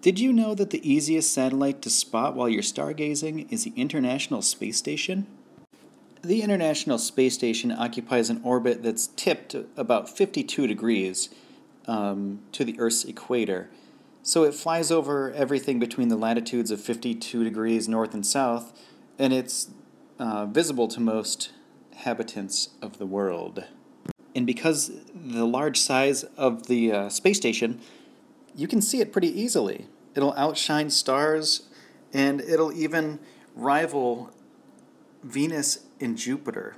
Did you know that the easiest satellite to spot while you're stargazing is the International Space Station? The International Space Station occupies an orbit that's tipped about 52 degrees um, to the Earth's equator. So it flies over everything between the latitudes of 52 degrees north and south, and it's uh, visible to most habitants of the world. And because the large size of the uh, space station, you can see it pretty easily. It'll outshine stars and it'll even rival Venus and Jupiter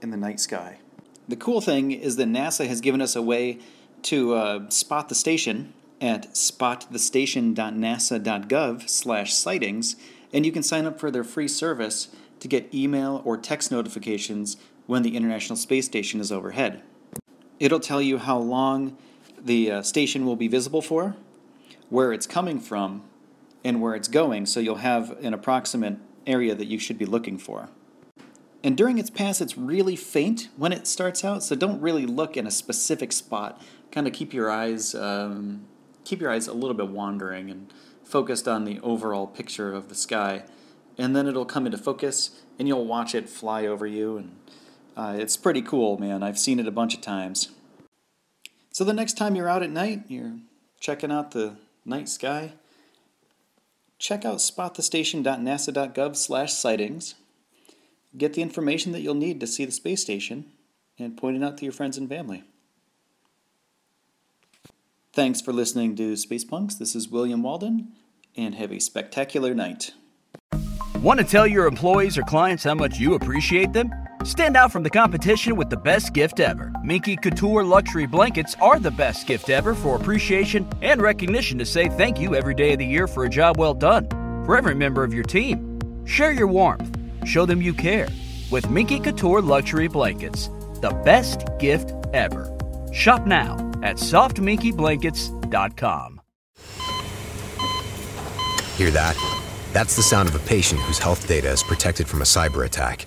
in the night sky. The cool thing is that NASA has given us a way to uh, spot the station at spotthestation.nasa.gov slash sightings, and you can sign up for their free service to get email or text notifications when the International Space Station is overhead. It'll tell you how long the uh, station will be visible for, where it's coming from, and where it's going, so you'll have an approximate area that you should be looking for. And during its pass, it's really faint when it starts out, so don't really look in a specific spot. Kind of keep your eyes um, keep your eyes a little bit wandering and focused on the overall picture of the sky, and then it'll come into focus, and you'll watch it fly over you, and uh, it's pretty cool, man. I've seen it a bunch of times. So the next time you're out at night, you're checking out the night sky, check out spotthestation.nasa.gov slash sightings. Get the information that you'll need to see the space station and point it out to your friends and family. Thanks for listening to Space Punks. This is William Walden, and have a spectacular night. Want to tell your employees or clients how much you appreciate them? Stand out from the competition with the best gift ever. Minky Couture luxury blankets are the best gift ever for appreciation and recognition to say thank you every day of the year for a job well done. For every member of your team, share your warmth, show them you care with Minky Couture luxury blankets. The best gift ever. Shop now at softminkyblankets.com. Hear that? That's the sound of a patient whose health data is protected from a cyber attack.